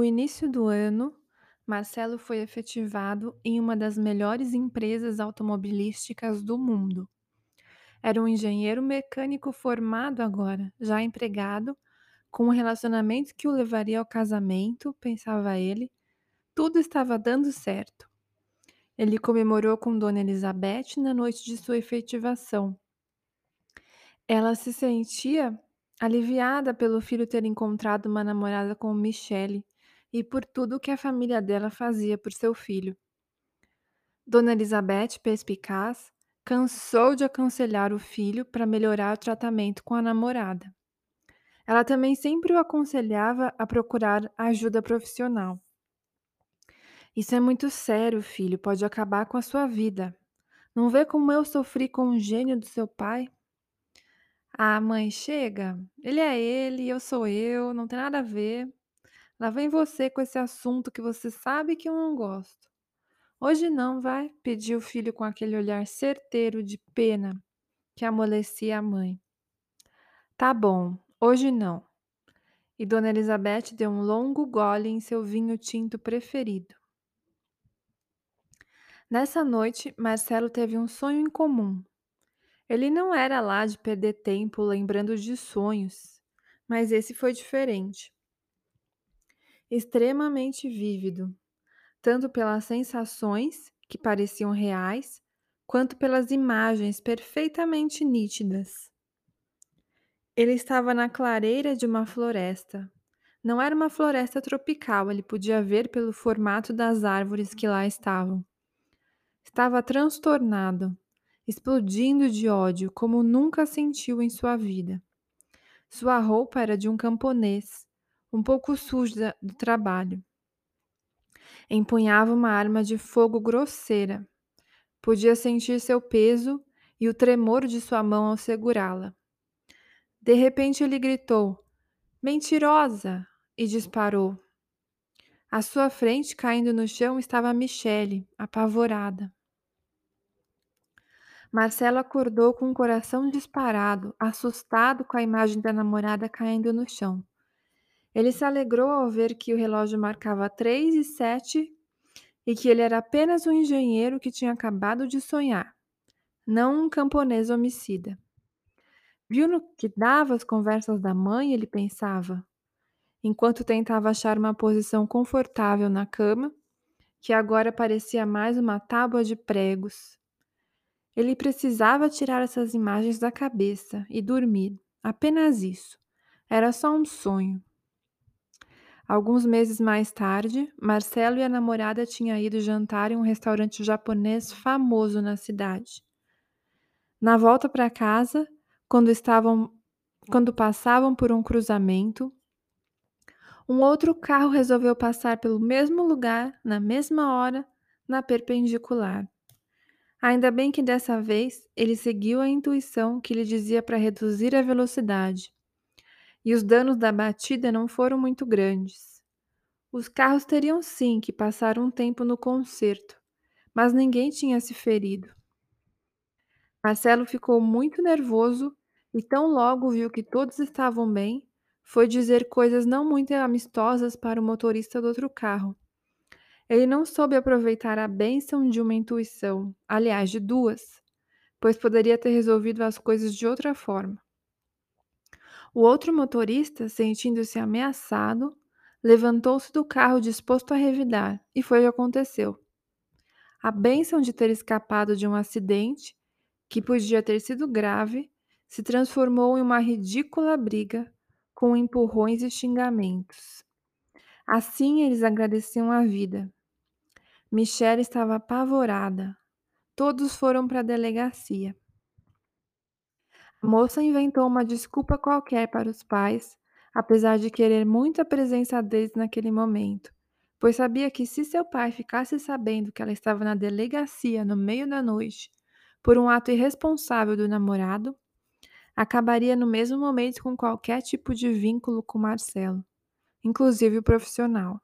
No início do ano, Marcelo foi efetivado em uma das melhores empresas automobilísticas do mundo. Era um engenheiro mecânico formado agora, já empregado, com um relacionamento que o levaria ao casamento, pensava ele. Tudo estava dando certo. Ele comemorou com Dona Elizabeth na noite de sua efetivação. Ela se sentia aliviada pelo filho ter encontrado uma namorada como Michele e por tudo que a família dela fazia por seu filho. Dona Elizabeth, perspicaz, cansou de aconselhar o filho para melhorar o tratamento com a namorada. Ela também sempre o aconselhava a procurar ajuda profissional. Isso é muito sério, filho, pode acabar com a sua vida. Não vê como eu sofri com o gênio do seu pai? Ah, mãe, chega. Ele é ele, eu sou eu, não tem nada a ver. Lá vem você com esse assunto que você sabe que eu não gosto. Hoje não, vai? pediu o filho com aquele olhar certeiro de pena que amolecia a mãe. Tá bom, hoje não. E Dona Elizabeth deu um longo gole em seu vinho tinto preferido. Nessa noite, Marcelo teve um sonho incomum. Ele não era lá de perder tempo lembrando de sonhos, mas esse foi diferente. Extremamente vívido, tanto pelas sensações, que pareciam reais, quanto pelas imagens perfeitamente nítidas. Ele estava na clareira de uma floresta. Não era uma floresta tropical, ele podia ver pelo formato das árvores que lá estavam. Estava transtornado, explodindo de ódio como nunca sentiu em sua vida. Sua roupa era de um camponês, um pouco suja do trabalho. Empunhava uma arma de fogo grosseira. Podia sentir seu peso e o tremor de sua mão ao segurá-la. De repente ele gritou: Mentirosa! e disparou. À sua frente, caindo no chão, estava Michele, apavorada. Marcelo acordou com o coração disparado, assustado com a imagem da namorada caindo no chão. Ele se alegrou ao ver que o relógio marcava três e sete e que ele era apenas um engenheiro que tinha acabado de sonhar, não um camponês homicida. Viu no que dava as conversas da mãe, ele pensava, enquanto tentava achar uma posição confortável na cama, que agora parecia mais uma tábua de pregos. Ele precisava tirar essas imagens da cabeça e dormir. Apenas isso. Era só um sonho. Alguns meses mais tarde, Marcelo e a namorada tinham ido jantar em um restaurante japonês famoso na cidade. Na volta para casa, quando estavam quando passavam por um cruzamento, um outro carro resolveu passar pelo mesmo lugar, na mesma hora, na perpendicular. Ainda bem que dessa vez ele seguiu a intuição que lhe dizia para reduzir a velocidade. E os danos da batida não foram muito grandes. Os carros teriam sim que passar um tempo no concerto, mas ninguém tinha se ferido. Marcelo ficou muito nervoso e, tão logo viu que todos estavam bem, foi dizer coisas não muito amistosas para o motorista do outro carro. Ele não soube aproveitar a bênção de uma intuição, aliás, de duas, pois poderia ter resolvido as coisas de outra forma. O outro motorista, sentindo-se ameaçado, levantou-se do carro disposto a revidar, e foi o que aconteceu. A bênção de ter escapado de um acidente, que podia ter sido grave, se transformou em uma ridícula briga, com empurrões e xingamentos. Assim eles agradeciam a vida, Michelle estava apavorada. Todos foram para a delegacia. A moça inventou uma desculpa qualquer para os pais, apesar de querer muito a presença deles naquele momento, pois sabia que se seu pai ficasse sabendo que ela estava na delegacia no meio da noite por um ato irresponsável do namorado, acabaria no mesmo momento com qualquer tipo de vínculo com Marcelo, inclusive o profissional.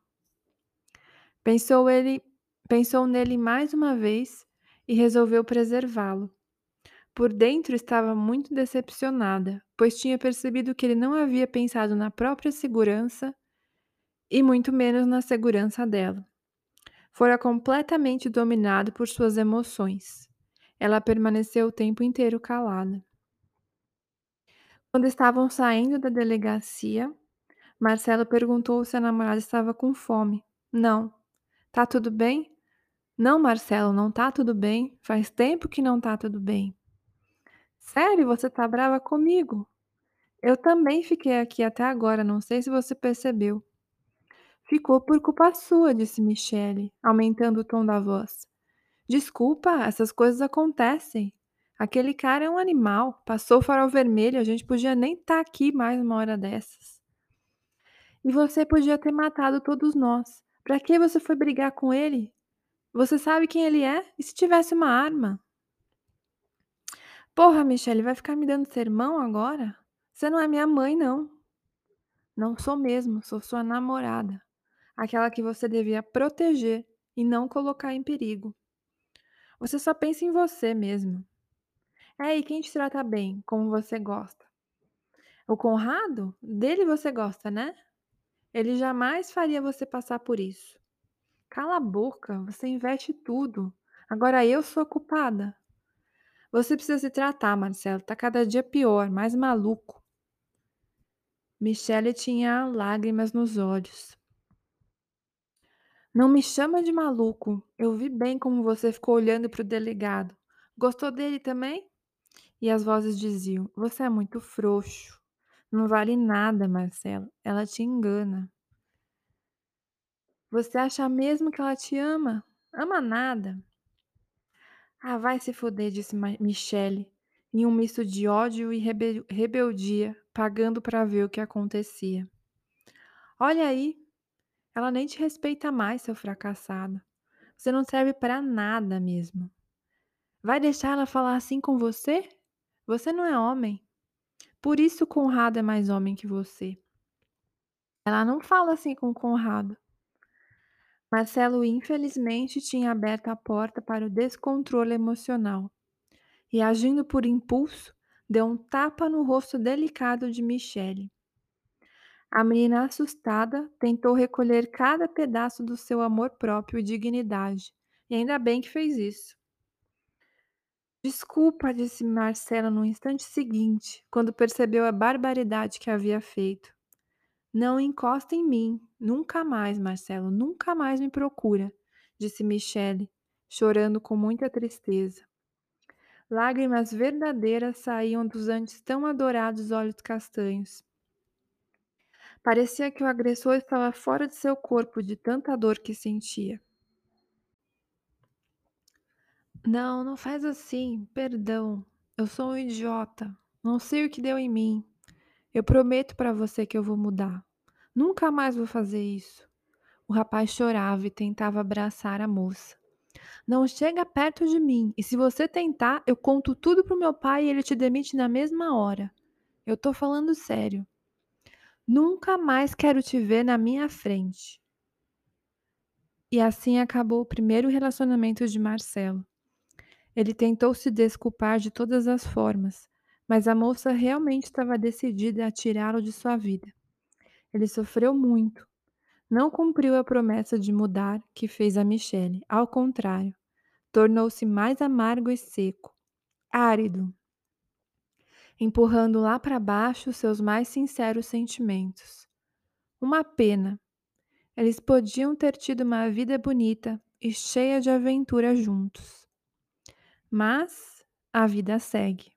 Pensou ele Pensou nele mais uma vez e resolveu preservá-lo. Por dentro estava muito decepcionada, pois tinha percebido que ele não havia pensado na própria segurança e muito menos na segurança dela. Fora completamente dominado por suas emoções. Ela permaneceu o tempo inteiro calada. Quando estavam saindo da delegacia, Marcelo perguntou se a namorada estava com fome. Não. Tá tudo bem? Não, Marcelo, não tá tudo bem. Faz tempo que não tá tudo bem. Sério, você tá brava comigo? Eu também fiquei aqui até agora, não sei se você percebeu. Ficou por culpa sua, disse Michele, aumentando o tom da voz. Desculpa, essas coisas acontecem. Aquele cara é um animal. Passou o farol vermelho, a gente podia nem estar tá aqui mais uma hora dessas. E você podia ter matado todos nós. Pra que você foi brigar com ele? Você sabe quem ele é? E se tivesse uma arma? Porra, Michele, vai ficar me dando sermão agora? Você não é minha mãe, não. Não sou mesmo, sou sua namorada. Aquela que você devia proteger e não colocar em perigo. Você só pensa em você mesmo. É, e quem te trata bem, como você gosta? O Conrado? Dele você gosta, né? Ele jamais faria você passar por isso. Cala a boca, você investe tudo. Agora eu sou culpada. Você precisa se tratar, Marcelo. Tá cada dia pior, mais maluco. Michele tinha lágrimas nos olhos. Não me chama de maluco. Eu vi bem como você ficou olhando para o delegado. Gostou dele também? E as vozes diziam: Você é muito frouxo. Não vale nada, Marcelo. Ela te engana. Você acha mesmo que ela te ama? Ama nada. Ah, vai se foder, disse Michele, em um misto de ódio e rebel rebeldia, pagando para ver o que acontecia. Olha aí, ela nem te respeita mais, seu fracassado. Você não serve para nada mesmo. Vai deixar ela falar assim com você? Você não é homem. Por isso Conrado é mais homem que você. Ela não fala assim com Conrado. Marcelo, infelizmente, tinha aberto a porta para o descontrole emocional e, agindo por impulso, deu um tapa no rosto delicado de Michele. A menina, assustada, tentou recolher cada pedaço do seu amor próprio e dignidade, e ainda bem que fez isso. Desculpa, disse Marcelo no instante seguinte, quando percebeu a barbaridade que havia feito. Não encosta em mim, nunca mais, Marcelo, nunca mais me procura, disse Michele, chorando com muita tristeza. Lágrimas verdadeiras saíam dos antes tão adorados olhos castanhos. Parecia que o agressor estava fora de seu corpo de tanta dor que sentia. Não, não faz assim, perdão. Eu sou um idiota. Não sei o que deu em mim. Eu prometo para você que eu vou mudar. Nunca mais vou fazer isso. O rapaz chorava e tentava abraçar a moça. Não chega perto de mim, e se você tentar, eu conto tudo pro meu pai e ele te demite na mesma hora. Eu tô falando sério. Nunca mais quero te ver na minha frente. E assim acabou o primeiro relacionamento de Marcelo. Ele tentou se desculpar de todas as formas, mas a moça realmente estava decidida a tirá-lo de sua vida. Ele sofreu muito. Não cumpriu a promessa de mudar que fez a Michelle. Ao contrário, tornou-se mais amargo e seco, árido, empurrando lá para baixo seus mais sinceros sentimentos. Uma pena. Eles podiam ter tido uma vida bonita e cheia de aventura juntos. Mas a vida segue.